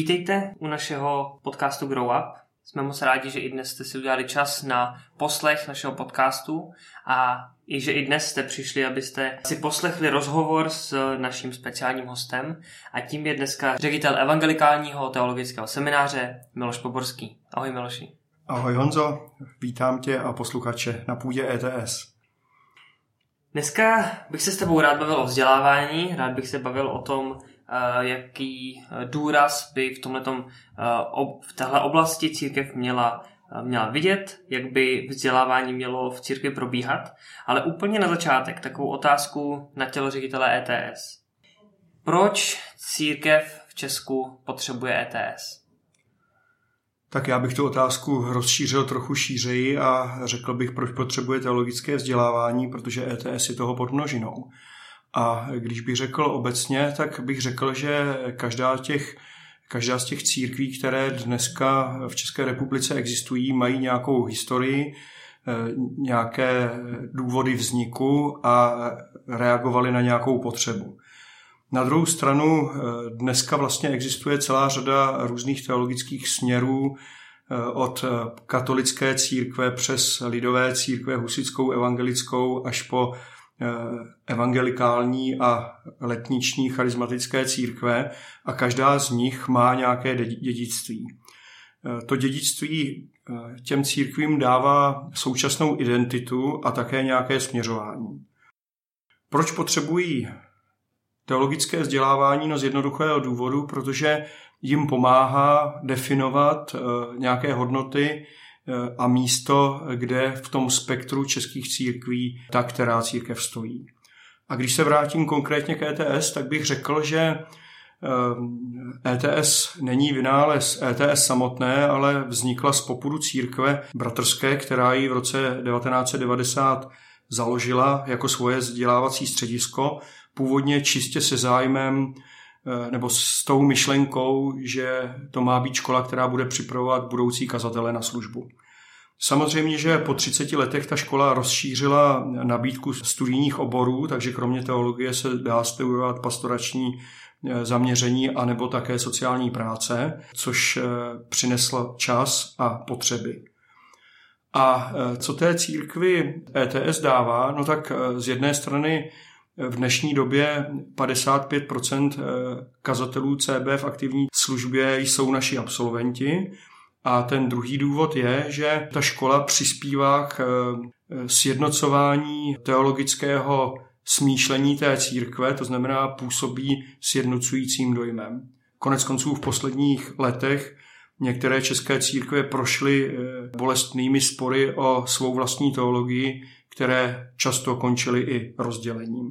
Vítejte u našeho podcastu Grow Up. Jsme moc rádi, že i dnes jste si udělali čas na poslech našeho podcastu a i že i dnes jste přišli, abyste si poslechli rozhovor s naším speciálním hostem a tím je dneska ředitel evangelikálního teologického semináře Miloš Poborský. Ahoj Miloši. Ahoj Honzo, vítám tě a posluchače na půdě ETS. Dneska bych se s tebou rád bavil o vzdělávání, rád bych se bavil o tom, jaký eh, důraz by v, tomhletom, eh, v téhle oblasti církev měla, měla vidět, jak by vzdělávání mělo v církvi probíhat. Ale úplně na začátek takovou otázku na tělo ředitele ETS. Proč církev v Česku potřebuje ETS? Tak já bych tu otázku rozšířil trochu šířeji a řekl bych, proč potřebuje teologické vzdělávání, protože ETS je toho podmnožinou. A když bych řekl obecně, tak bych řekl, že každá, těch, každá z těch církví, které dneska v České republice existují, mají nějakou historii, eh, nějaké důvody vzniku a reagovali na nějakou potřebu. Na druhou stranu eh, dneska vlastně existuje celá řada různých teologických směrů eh, od katolické církve přes lidové církve, husickou, evangelickou až po evangelikální a letniční charismatické církve a každá z nich má nějaké dědictví. To dědictví těm církvím dává současnou identitu a také nějaké směřování. Proč potřebují teologické vzdělávání no z jednoduchého důvodu, protože jim pomáhá definovat eh, nějaké hodnoty eh, a místo, kde v tom spektru českých církví ta, která církev stojí. A když se vrátím konkrétně k ETS, tak bych řekl, že ETS eh, e není vynález ETS samotné, ale vznikla z popudu církve bratrské, která ji v roce 1990 založila jako svoje vzdělávací středisko původně čistě se zájmem eh, nebo s tou myšlenkou, že to má být škola, která bude připravovat budoucí kazatele na službu. Samozřejmě, že po 30 letech ta škola rozšířila nabídku studijních oborů, takže kromě teologie se dá studovat pastorační eh, zaměření anebo také sociální práce, což eh, přineslo čas a potřeby. A co té církvi ETS dává? No tak z jedné strany v dnešní době 55% eh, kazatelů CB v aktivní službě jsou naši absolventi. A ten druhý důvod je, že ta škola přispívá k eh, sjednocování teologického smýšlení té církve, to znamená působí sjednocujícím dojmem. Konec konců v posledních letech některé české církve prošly eh, bolestnými spory o svou vlastní teologii, které často končily i rozdělením.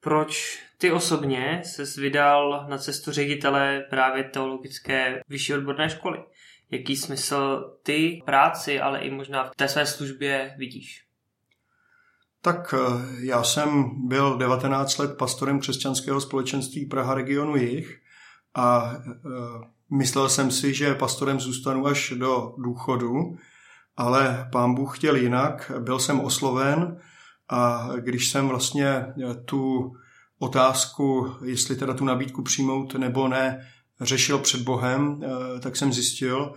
Proč ty osobně se vydal na cestu ředitele právě teologické vyšší odborné školy? Jaký smysl ty práci, ale i možná v té své službě vidíš? Tak eh, já jsem byl 19 let pastorem křesťanského společenství Praha regionu Jich a eh, myslel jsem si, že pastorem zůstanu až do důchodu, ale pán Bůh chtěl jinak. Byl jsem osloven a když jsem vlastně eh, tu otázku, jestli teda tu nabídku přijmout nebo ne, řešil před Bohem, eh, tak jsem zjistil,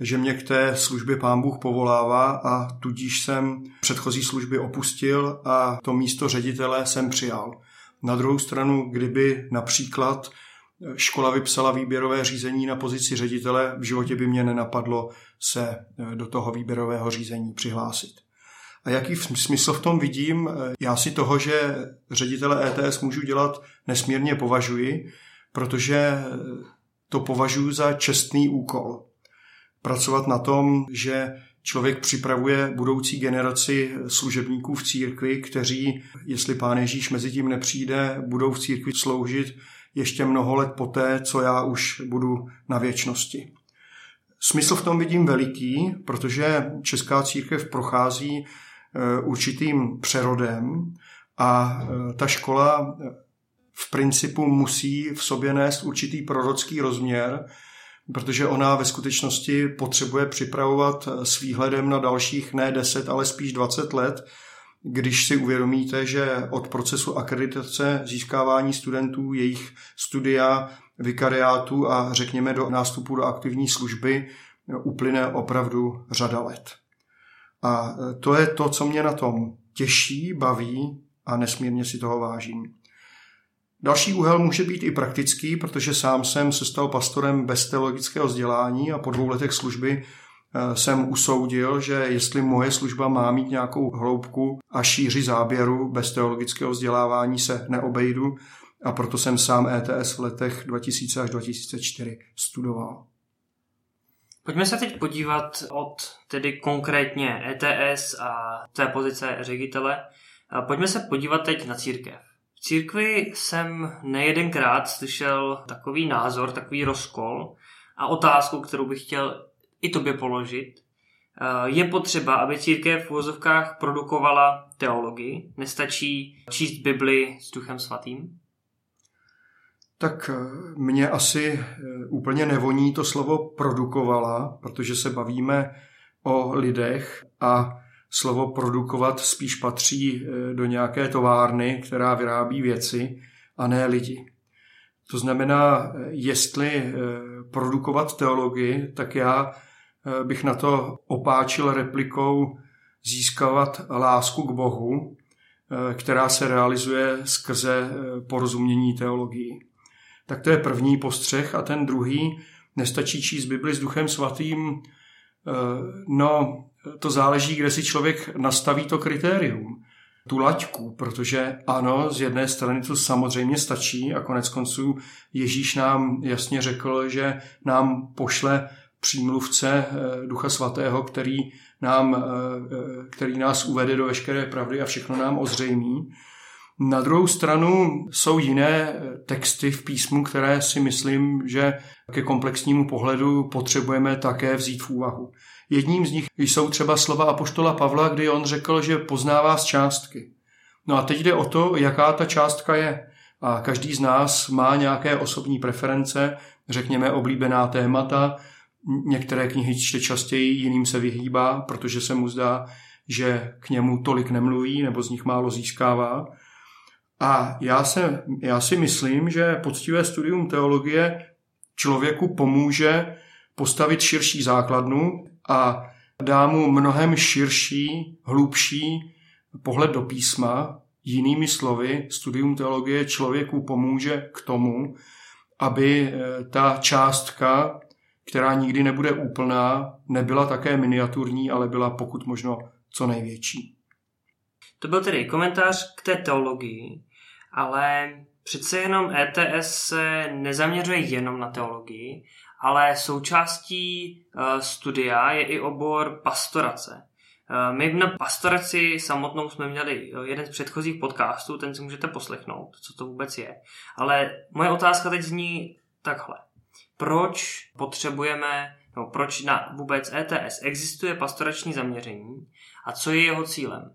že mě k té službě pán Bůh povolává a tudíž jsem předchozí služby opustil a to místo ředitele jsem přijal. Na druhou stranu, kdyby například eh, škola vypsala výběrové řízení na pozici ředitele, v životě by mě nenapadlo se do toho výběrového řízení přihlásit. A jaký smysl v tom vidím? Já si toho, že ředitele ETS můžu dělat, nesmírně považuji, protože to považuji za čestný úkol. Pracovat na tom, že člověk připravuje budoucí generaci služebníků v církvi, kteří, jestli pán Ježíš mezi tím nepřijde, budou v církvi sloužit ještě mnoho let poté, co já už budu na věčnosti. Smysl v tom vidím veliký, protože Česká církev prochází Eh, určitým přerodem a eh, ta škola v principu musí v sobě nést určitý prorocký rozměr, protože ona ve skutečnosti potřebuje připravovat s výhledem na dalších ne 10, ale spíš 20 let, když si uvědomíte, že od procesu akreditace získávání studentů, jejich studia, vikariátu a řekněme do nástupu do aktivní služby uplyne opravdu řada let. A to je to, co mě na tom těší, baví a nesmírně si toho vážím. Další úhel může být i praktický, protože sám jsem se stal pastorem bez teologického vzdělání a po dvou letech služby eh, jsem usoudil, že jestli moje služba má mít nějakou hloubku a šíři záběru bez teologického vzdělávání se neobejdu a proto jsem sám ETS v letech 2000 až 2004 studoval. Pojďme se teď podívat od tedy konkrétně ETS a té pozice ředitele. Pojďme se podívat teď na církev. Církvi jsem nejedenkrát slyšel takový názor, takový rozkol a otázku, kterou bych chtěl i tobě položit. Je potřeba, aby církev v úvozovkách produkovala teologii? Nestačí číst Bibli s Duchem Svatým? tak eh, mě asi eh, úplně nevoní to slovo produkovala, protože se bavíme o lidech a slovo produkovat spíš patří eh, do nějaké továrny, která vyrábí věci a ne lidi. To znamená, jestli produkovat teologii, tak já bych na to opáčil replikou získávat lásku k Bohu, která se realizuje skrze porozumění teologii. Tak to je první postřeh. A ten druhý, nestačí číst Bibli s Duchem Svatým, no to záleží, kde si člověk nastaví to kritérium, tu laťku, protože ano, z jedné strany to samozřejmě stačí a konec konců Ježíš nám jasně řekl, že nám pošle přímluvce eh, Ducha Svatého, který, nám, eh, který nás uvede do veškeré pravdy a všechno nám ozřejmí. Na druhou stranu jsou jiné texty v písmu, které si myslím, že ke komplexnímu pohledu potřebujeme také vzít v úvahu. Jedním z nich jsou třeba slova Apoštola Pavla, kdy on řekl, že poznává z částky. No a teď jde o to, jaká ta částka je. A každý z nás má nějaké osobní preference, řekněme oblíbená témata, některé knihy čte častěji, jiným se vyhýbá, protože se mu zdá, že k němu tolik nemluví nebo z nich málo získává. A já, se, já si myslím, že poctivé studium teologie člověku pomůže postavit širší základnu a dá mu mnohem širší, hlubší pohled do písma. Jinými slovy, studium teologie člověku pomůže k tomu, aby eh, ta částka, která nikdy nebude úplná, nebyla také miniaturní, ale byla pokud možno co největší. To byl tedy komentář k té teologii ale přece jenom ETS se nezaměřuje jenom na teologii, ale součástí uh, studia je i obor pastorace. Uh, my na pastoraci samotnou jsme měli jeden z předchozích podcastů, ten si můžete poslechnout, co to vůbec je. Ale moje otázka teď zní takhle. Proč potřebujeme, no proč na vůbec ETS existuje pastorační zaměření a co je jeho cílem?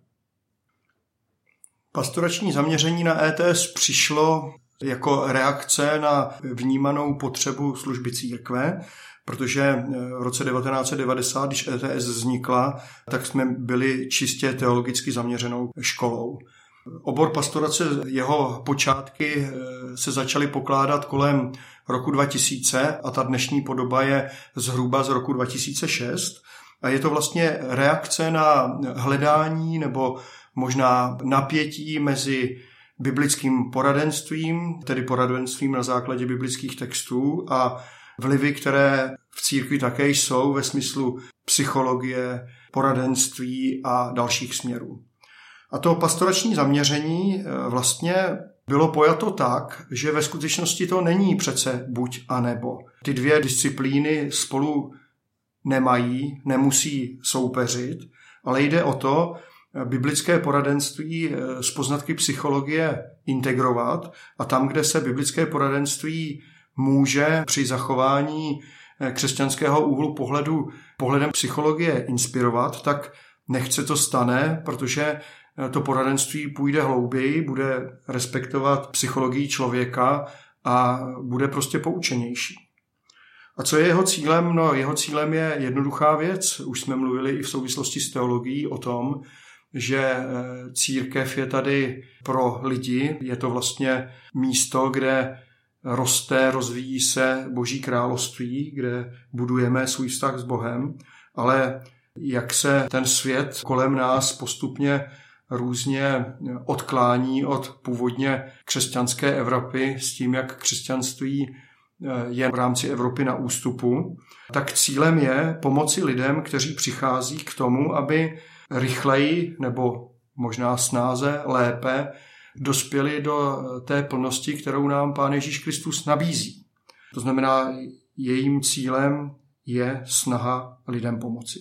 Pastorační zaměření na ETS přišlo jako reakce na vnímanou potřebu služby církve, protože eh, v roce 1990, když ETS vznikla, tak jsme byli čistě teologicky zaměřenou školou. Obor pastorace, jeho počátky eh, se začaly pokládat kolem roku 2000 a ta dnešní podoba je zhruba z roku 2006. A je to vlastně reakce na hledání nebo možná napětí mezi biblickým poradenstvím, tedy poradenstvím na základě biblických textů a vlivy, které v církvi také jsou ve smyslu psychologie, poradenství a dalších směrů. A to pastorační zaměření eh, vlastně bylo pojato tak, že ve skutečnosti to není přece buď a nebo. Ty dvě disciplíny spolu nemají, nemusí soupeřit, ale jde o to, biblické poradenství eh, z poznatky psychologie integrovat a tam, kde se biblické poradenství může při zachování eh, křesťanského úhlu pohledu pohledem psychologie inspirovat, tak nechce to stane, protože eh, to poradenství půjde hlouběji, bude respektovat psychologii člověka a bude prostě poučenější. A co je jeho cílem? No, jeho cílem je jednoduchá věc. Už jsme mluvili i v souvislosti s teologií o tom, že eh, církev je tady pro lidi, je to vlastně místo, kde roste, rozvíjí se Boží království, kde budujeme svůj vztah s Bohem, ale jak se ten svět kolem nás postupně různě odklání od původně křesťanské Evropy s tím, jak křesťanství eh, je v rámci Evropy na ústupu, tak cílem je pomoci lidem, kteří přichází k tomu, aby rychleji nebo možná snáze, lépe dospěli do té plnosti, kterou nám Pán Ježíš Kristus nabízí. To znamená, jejím cílem je snaha lidem pomoci.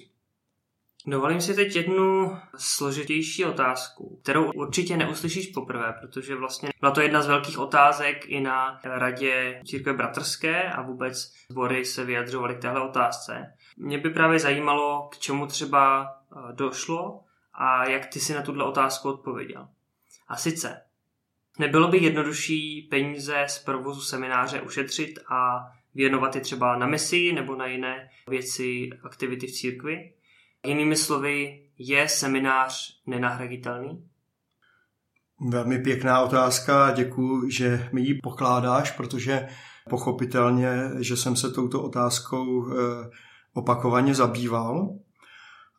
Dovolím si teď jednu složitější otázku, kterou určitě neuslyšíš poprvé, protože vlastně byla to jedna z velkých otázek i na radě církve bratrské a vůbec sbory se vyjadřovaly k téhle otázce. Mě by právě zajímalo, k čemu třeba eh, došlo a jak ty si na tuhle otázku odpověděl. A sice, nebylo by jednodušší peníze z provozu semináře ušetřit a věnovat je třeba na misi nebo na jiné věci, aktivity v církvi? Jinými slovy, je seminář nenahraditelný? Velmi pěkná otázka, děkuji, že mi ji pokládáš, protože pochopitelně, že jsem se touto otázkou eh, opakovaně zabýval.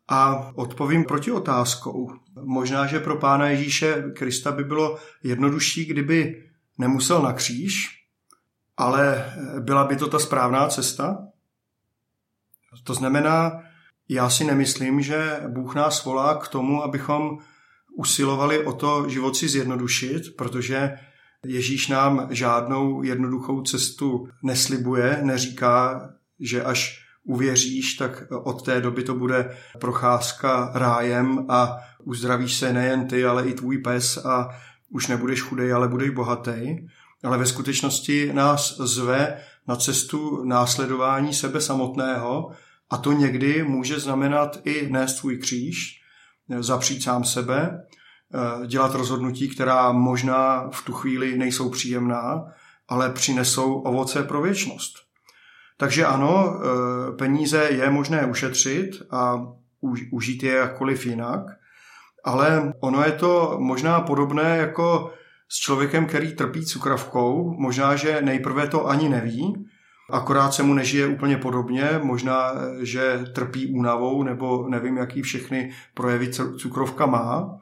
A odpovím proti otázkou. Možná, že pro Pána Ježíše Krista by bylo jednodušší, kdyby nemusel na kříž, ale byla by to ta správná cesta. To znamená, já si nemyslím, že Bůh nás volá k tomu, abychom usilovali o to život si zjednodušit, protože Ježíš nám žádnou jednoduchou cestu neslibuje, neříká, že až uvěříš, tak od té doby to bude procházka rájem a uzdravíš se nejen ty, ale i tvůj pes a už nebudeš chudej, ale budeš bohatý. Ale ve skutečnosti nás zve na cestu následování sebe samotného, a to někdy může znamenat i nést svůj kříž, zapřít sám sebe, eh, dělat rozhodnutí, která možná v tu chvíli nejsou příjemná, ale přinesou ovoce pro věčnost. Takže ano, eh, peníze je možné ušetřit a užít je jakkoliv jinak, ale ono je to možná podobné jako s člověkem, který trpí cukravkou. Možná, že nejprve to ani neví, akorát se mu nežije úplně podobně, možná, že trpí únavou nebo nevím, jaký všechny projevy cukrovka má.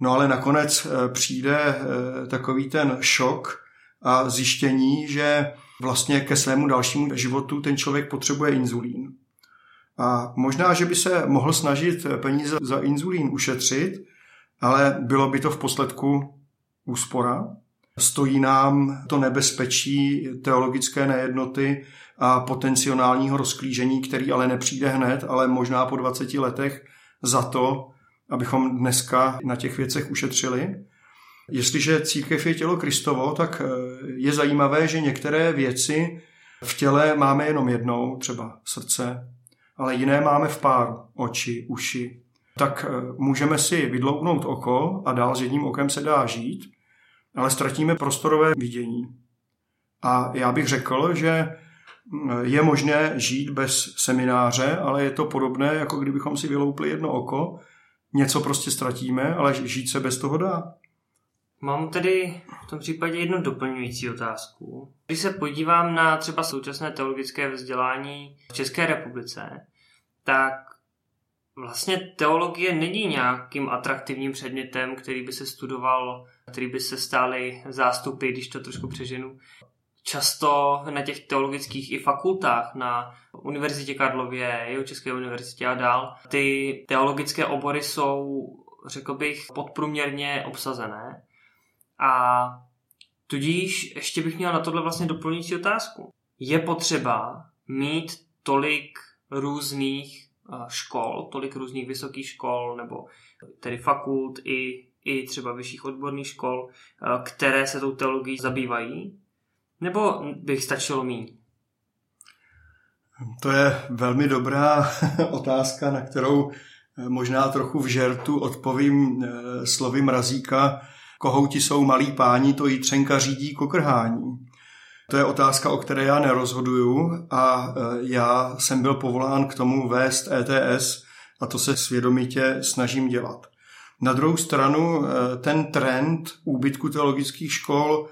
No ale nakonec eh, přijde eh, takový ten šok a zjištění, že vlastně ke svému dalšímu životu ten člověk potřebuje inzulín. A možná, že by se mohl snažit peníze za inzulín ušetřit, ale bylo by to v posledku úspora, stojí nám to nebezpečí teologické nejednoty a potenciálního rozklížení, který ale nepřijde hned, ale možná po 20 letech za to, abychom dneska na těch věcech ušetřili. Jestliže církev je tělo Kristovo, tak eh, je zajímavé, že některé věci v těle máme jenom jednou, třeba srdce, ale jiné máme v páru, oči, uši. Tak eh, můžeme si vydloubnout oko a dál s jedním okem se dá žít, ale ztratíme prostorové vidění. A já bych řekl, že mm, je možné žít bez semináře, ale je to podobné, jako kdybychom si vyloupli jedno oko. Něco prostě ztratíme, ale žít se bez toho dá. Mám tedy v tom případě jednu doplňující otázku. Když se podívám na třeba současné teologické vzdělání v České republice, tak vlastně teologie není nějakým atraktivním předmětem, který by se studoval, který by se stály zástupy, když to trošku přeženu. Často na těch teologických i fakultách, na Univerzitě Karlově, jeho České univerzitě a dál, ty teologické obory jsou, řekl bych, podprůměrně obsazené. A tudíž ještě bych měl na tohle vlastně doplňující otázku. Je potřeba mít tolik různých škol, tolik různých vysokých škol nebo tedy fakult i, i třeba vyšších odborných škol, které se tou teologií zabývají? Nebo bych stačilo mít? To je velmi dobrá otázka, na kterou eh, možná trochu v žertu odpovím eh, slovy mrazíka. Kohouti jsou malí páni, to jítřenka řídí kokrhání. To je otázka, o které já nerozhoduju a já jsem byl povolán k tomu vést ETS a to se svědomitě snažím dělat. Na druhou stranu e, ten trend úbytku teologických škol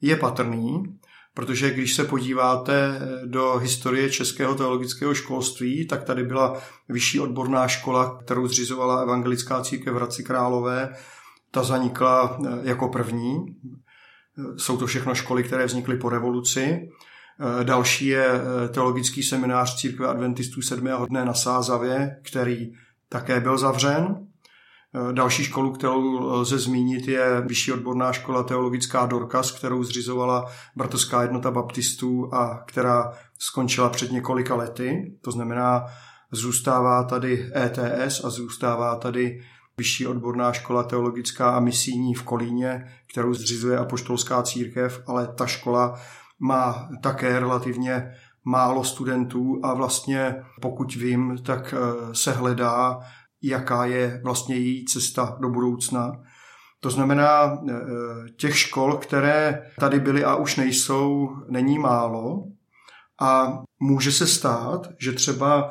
je patrný protože když se podíváte do historie českého teologického školství, tak tady byla vyšší odborná škola, kterou zřizovala evangelická církev v Hradci Králové. Ta zanikla eh, jako první. Jsou to všechno školy, které vznikly po revoluci. Eh, další je eh, teologický seminář církve adventistů 7. dne na Sázavě, který také byl zavřen. Eh, další školu, kterou lze zmínit, je Vyšší odborná škola teologická Dorkas, kterou zřizovala Bratrská jednota baptistů a která skončila před několika lety. To znamená, zůstává tady ETS a zůstává tady Vyšší odborná škola teologická a misijní v Kolíně, kterou zřizuje Apoštolská církev, ale ta škola má také relativně málo studentů a vlastně pokud vím, tak eh, se hledá, jaká je vlastně její cesta do budoucna. To znamená, eh, těch škol, které tady byly a už nejsou, není málo a může se stát, že třeba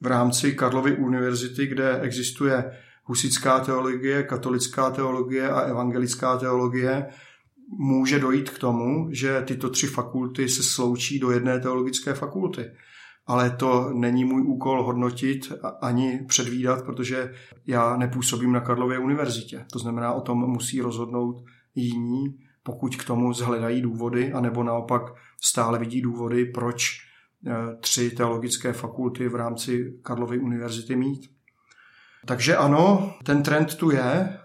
v rámci Karlovy univerzity, kde existuje husická teologie, katolická teologie a evangelická teologie, může dojít k tomu, že tyto tři fakulty se sloučí do jedné teologické fakulty. Ale to není můj úkol hodnotit ani předvídat, protože já nepůsobím na Karlově univerzitě. To znamená, o tom musí rozhodnout jiní, pokud k tomu zhledají důvody, anebo naopak stále vidí důvody, proč eh, tři teologické fakulty v rámci Karlovy univerzity mít. Takže ano, ten trend tu je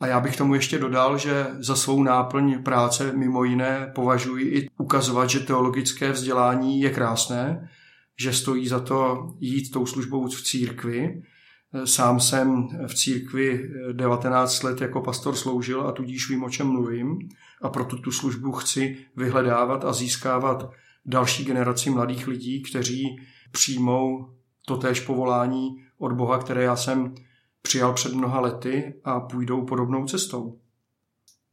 a já bych tomu ještě dodal, že za svou náplň práce mimo jiné považuji i ukazovat, že teologické vzdělání je krásné, že stojí za to jít tou službou v církvi. Sám jsem v církvi 19 let jako pastor sloužil a tudíž vím, o čem mluvím. A proto tu službu chci vyhledávat a získávat další generaci mladých lidí, kteří přijmou totéž povolání od Boha, které já jsem přijal před mnoha lety a půjdou podobnou cestou.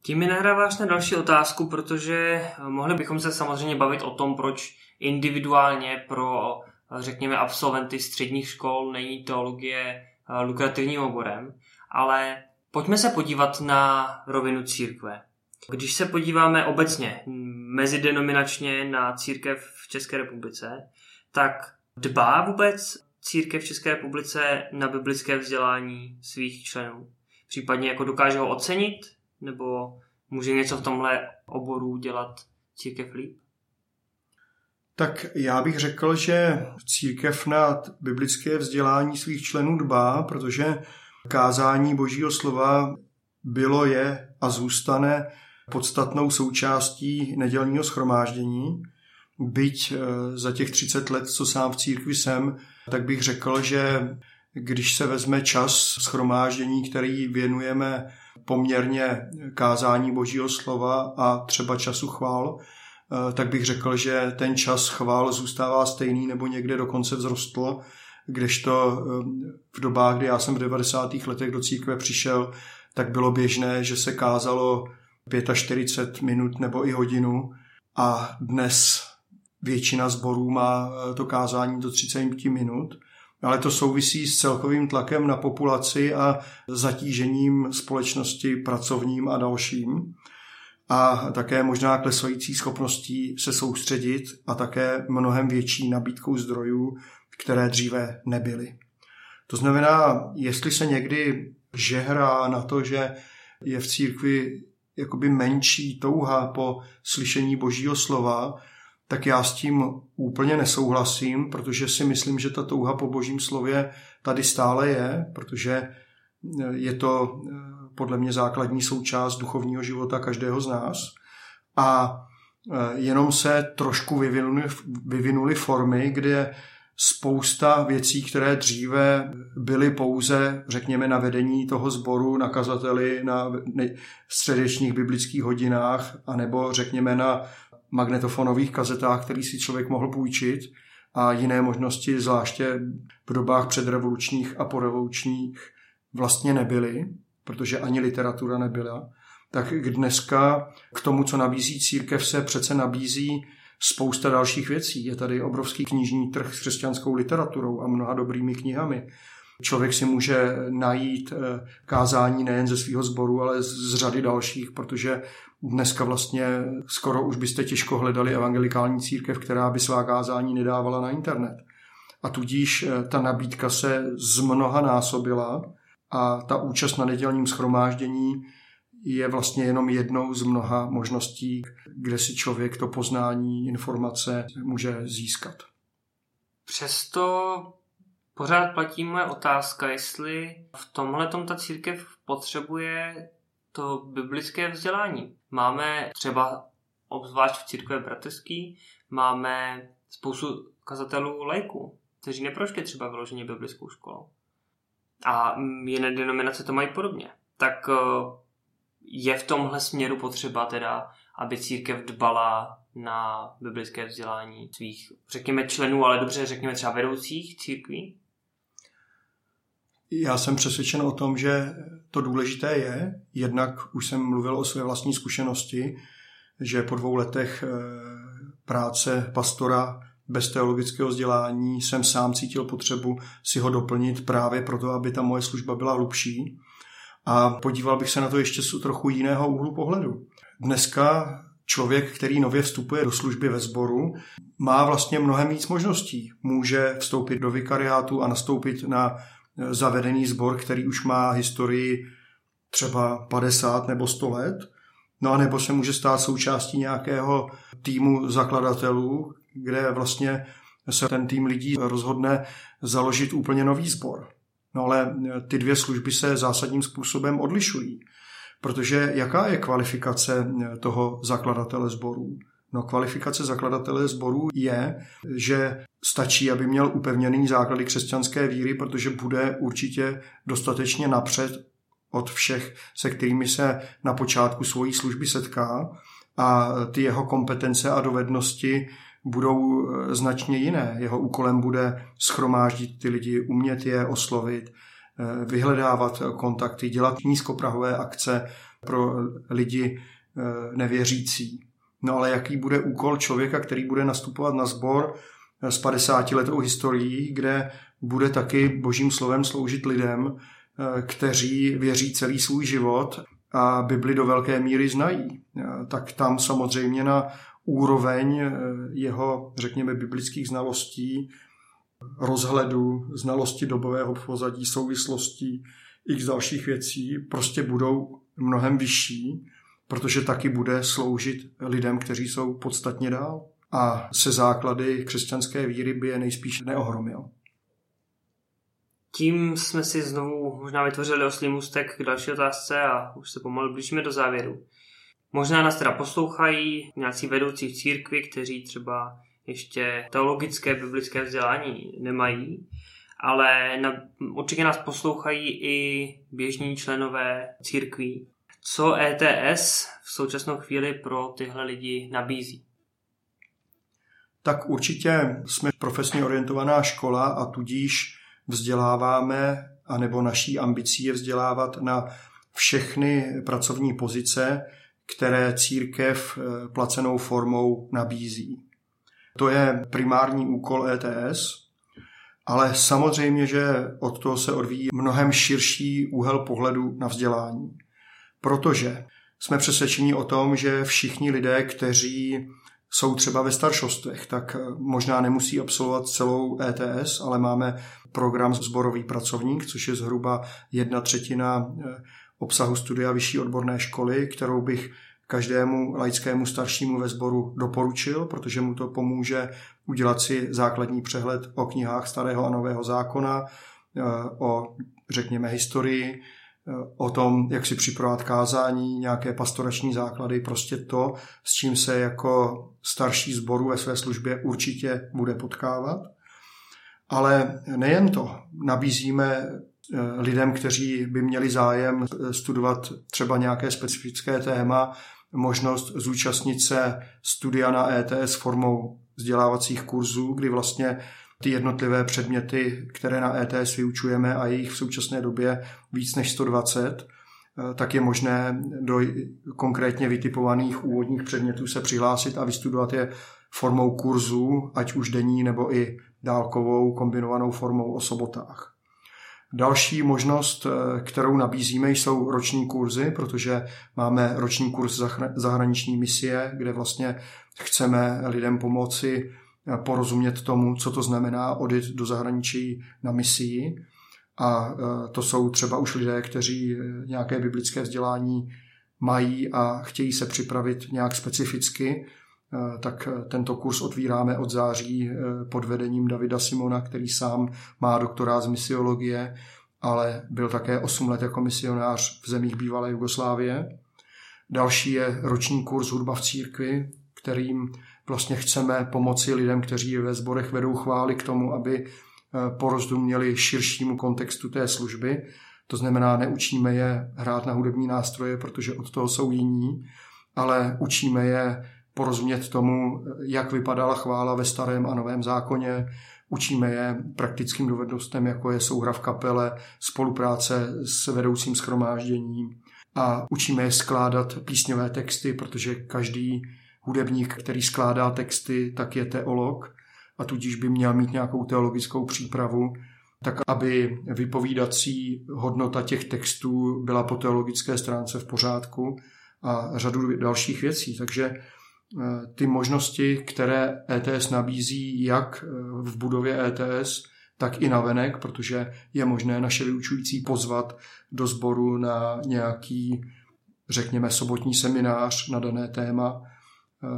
Tím mi nahráváš na další otázku, protože mohli bychom se samozřejmě bavit o tom, proč individuálně pro, řekněme, absolventy středních škol není teologie eh, lukrativním oborem, ale pojďme se podívat na rovinu církve. Když se podíváme obecně, mezidenominačně na církev v České republice, tak dbá vůbec církev v České republice na biblické vzdělání svých členů? Případně jako dokáže ho ocenit? Nebo může něco v tomhle oboru dělat církev líp? Tak já bych řekl, že církev na biblické vzdělání svých členů dbá, protože kázání Božího slova bylo, je a zůstane podstatnou součástí nedělního schromáždění. Byť eh, za těch 30 let, co sám v církvi jsem, tak bych řekl, že když se vezme čas schromáždění, který věnujeme poměrně kázání Božího slova a třeba času chvál, eh, tak bych řekl, že ten čas chvál zůstává stejný nebo někde dokonce vzrostl, kdežto eh, v dobách, kdy já jsem v 90. letech do církve přišel, tak bylo běžné, že se kázalo 45 minut nebo i hodinu a dnes většina zborů má eh, to kázání do 30 minut, ale to souvisí s celkovým tlakem na populaci a zatížením společnosti pracovním a dalším a také možná klesající schopností se soustředit a také mnohem větší nabídkou zdrojů, které dříve nebyly. To znamená, jestli se někdy žehrá na to, že je v církvi jakoby menší touha po slyšení božího slova, tak já s tím úplně nesouhlasím, protože si myslím, že ta touha po božím slově tady stále je, protože eh, je to eh, podle mě základní součást duchovního života každého z nás. A eh, jenom se trošku vyvinuly, vyvinuly formy, kde spousta věcí, které dříve byly pouze, řekněme, na vedení toho sboru, na kazateli, na středečních biblických hodinách, anebo řekněme na magnetofonových kazetách, který si člověk mohl půjčit a jiné možnosti, zvláště v dobách předrevolučních a porevolučních, vlastně nebyly, protože ani literatura nebyla, tak dneska k tomu, co nabízí církev, se přece nabízí spousta dalších věcí. Je tady obrovský knižní trh s křesťanskou literaturou a mnoha dobrými knihami. Člověk si může najít eh, kázání nejen ze svého sboru, ale z řady dalších, protože dneska vlastně skoro už byste těžko hledali evangelikální církev, která by svá kázání nedávala na internet. A tudíž eh, ta nabídka se z mnoha násobila a ta účast na nedělním schromáždění je vlastně jenom jednou z mnoha možností, kde si člověk to poznání, informace může získat. Přesto pořád platí moje otázka, jestli v tomhle ta církev potřebuje to biblické vzdělání. Máme třeba, obzvlášť v církve bratrský, máme spoustu kazatelů lajků, kteří neprošli třeba vyloženě biblickou školou. A jiné denominace to mají podobně. Tak eh, je v tomhle směru potřeba teda, aby církev dbala na biblické vzdělání svých, řekněme, členů, ale dobře, řekněme třeba vedoucích církví? Já jsem přesvědčen o tom, že to důležité je, jednak už jsem mluvil o své vlastní zkušenosti, že po dvou letech eh, práce pastora bez teologického vzdělání jsem sám cítil potřebu si ho doplnit právě proto, aby ta moje služba byla hlubší. A podíval bych se na to ještě z trochu jiného úhlu pohledu. Dneska člověk, který nově vstupuje do služby ve sboru, má vlastně mnohem víc možností. Může vstoupit do vikariátu a nastoupit na zavedený sbor, který už má historii třeba 50 nebo 100 let, no a nebo se může stát součástí nějakého týmu zakladatelů, kde vlastně se ten tým lidí rozhodne založit úplně nový sbor. No ale ty dvě služby se zásadním způsobem odlišují. Protože jaká je kvalifikace toho zakladatele sborů? No kvalifikace zakladatele sborů je, že stačí, aby měl upevněný základy křesťanské víry, protože bude určitě dostatečně napřed od všech, se kterými se na počátku svojí služby setká a ty jeho kompetence a dovednosti budou eh, značně jiné. Jeho úkolem bude schromáždit ty lidi, umět je oslovit, eh, vyhledávat kontakty, dělat nízkoprahové akce pro lidi eh, nevěřící. No ale jaký bude úkol člověka, který bude nastupovat na sbor s 50 letou historií, kde bude taky božím slovem sloužit lidem, kteří věří celý svůj život a Bibli do velké míry znají. Tak tam samozřejmě na úroveň eh, jeho, řekněme, biblických znalostí, rozhledu, znalosti dobového pozadí, souvislostí, x dalších věcí prostě budou mnohem vyšší, protože taky bude sloužit lidem, kteří jsou podstatně dál. A se základy křesťanské víry by je nejspíš neohromil. Tím jsme si znovu možná vytvořili oslý můstek k další otázce a už se pomalu blížíme do závěru. Možná nás teda poslouchají nějací vedoucí v církvi, kteří třeba ještě teologické biblické vzdělání nemají, ale na, určitě nás poslouchají i běžní členové církví. Co ETS v současnou chvíli pro tyhle lidi nabízí? Tak určitě jsme profesně orientovaná škola a tudíž vzděláváme, anebo naší ambicí je vzdělávat na všechny pracovní pozice, které církev eh, placenou formou nabízí. To je primární úkol ETS, ale samozřejmě, že od toho se odvíjí mnohem širší úhel pohledu na vzdělání. Protože jsme přesvědčeni o tom, že všichni lidé, kteří jsou třeba ve staršostech, tak eh, možná nemusí absolvovat celou ETS, ale máme program Zborový pracovník, což je zhruba jedna třetina eh, obsahu studia vyšší odborné školy, kterou bych každému laickému staršímu ve sboru doporučil, protože mu to pomůže udělat si základní přehled o knihách starého a nového zákona, eh, o, řekněme, historii, o tom, jak si připravovat kázání, nějaké pastorační základy, prostě to, s čím se jako starší sboru ve své službě určitě bude potkávat. Ale nejen to, nabízíme Eh, lidem, kteří by měli zájem studovat třeba nějaké specifické téma, možnost zúčastnit se studia na ETS formou vzdělávacích kurzů, kdy vlastně ty jednotlivé předměty, které na ETS vyučujeme a jejich v současné době víc než 120, eh, tak je možné do konkrétně vytipovaných úvodních předmětů se přihlásit a vystudovat je formou kurzů, ať už denní nebo i dálkovou kombinovanou formou o sobotách. Další možnost, kterou nabízíme, jsou roční kurzy, protože máme roční kurz zahraniční misie, kde vlastně chceme lidem pomoci porozumět tomu, co to znamená odjet do zahraničí na misii. A to jsou třeba už lidé, kteří nějaké biblické vzdělání mají a chtějí se připravit nějak specificky, eh, tak tento kurz otvíráme od září pod vedením Davida Simona, který sám má doktorát z misiologie, ale byl také 8 let jako misionář v zemích bývalé Jugoslávie. Další je roční kurz hudba v církvi, kterým vlastně chceme pomoci lidem, kteří ve sborech vedou chvály k tomu, aby porozuměli širšímu kontextu té služby. To znamená, neučíme je hrát na hudební nástroje, protože od toho jsou jiní, ale učíme je porozumět tomu, jak vypadala chvála ve starém a novém zákoně, učíme je praktickým dovednostem, jako je souhra v kapele, spolupráce s vedoucím schromážděním a učíme je skládat písňové texty, protože každý hudebník, který skládá texty, tak je teolog a tudíž by měl mít nějakou teologickou přípravu tak aby vypovídací hodnota těch textů byla po teologické stránce v pořádku a řadu dalších věcí. Takže eh, ty možnosti, které ETS nabízí jak eh, v budově ETS, tak i na venek, protože je možné naše vyučující pozvat do sboru na nějaký, řekněme, sobotní seminář na dané téma,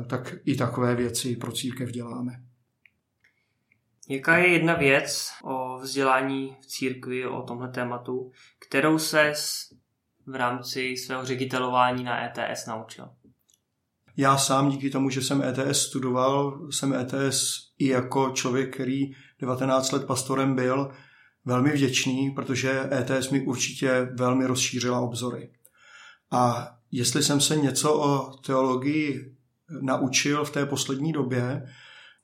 tak i takové věci pro církev děláme. Jaká je jedna věc o vzdělání v církvi, o tomhle tématu, kterou se v rámci svého ředitelování na ETS naučil? Já sám díky tomu, že jsem ETS studoval, jsem ETS i jako člověk, který 19 let pastorem byl, velmi vděčný, protože ETS mi určitě velmi rozšířila obzory. A jestli jsem se něco o teologii naučil v té poslední době,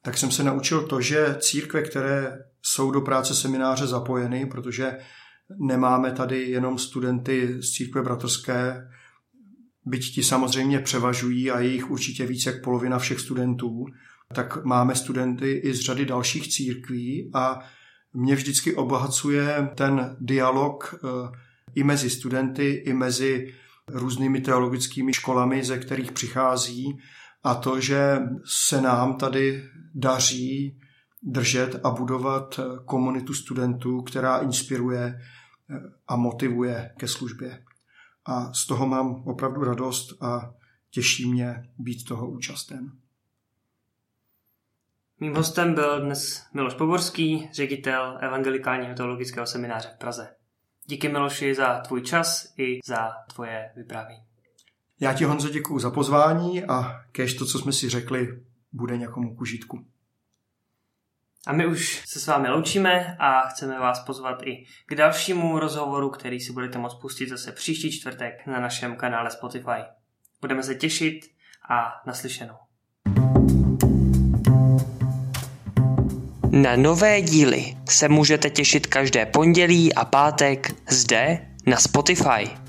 tak jsem se naučil to, že církve, které jsou do práce semináře zapojeny, protože nemáme tady jenom studenty z církve bratrské, byť ti samozřejmě převažují a je jich určitě více jak polovina všech studentů, tak máme studenty i z řady dalších církví a mě vždycky obohacuje ten dialog eh, i mezi studenty, i mezi různými teologickými školami, ze kterých přichází a to, že se nám tady daří držet a budovat komunitu studentů, která inspiruje a motivuje ke službě. A z toho mám opravdu radost a těší mě být toho účasten. Mým hostem byl dnes Miloš Poborský, ředitel Evangelikálního teologického semináře v Praze. Díky Miloši za tvůj čas i za tvoje vyprávění. Já ti, Honzo, děkuji za pozvání a kež to, co jsme si řekli, bude někomu k užitku. A my už se s vámi loučíme a chceme vás pozvat i k dalšímu rozhovoru, který si budete moct pustit zase příští čtvrtek na našem kanále Spotify. Budeme se těšit a naslyšenou. Na nové díly se můžete těšit každé pondělí a pátek zde na Spotify.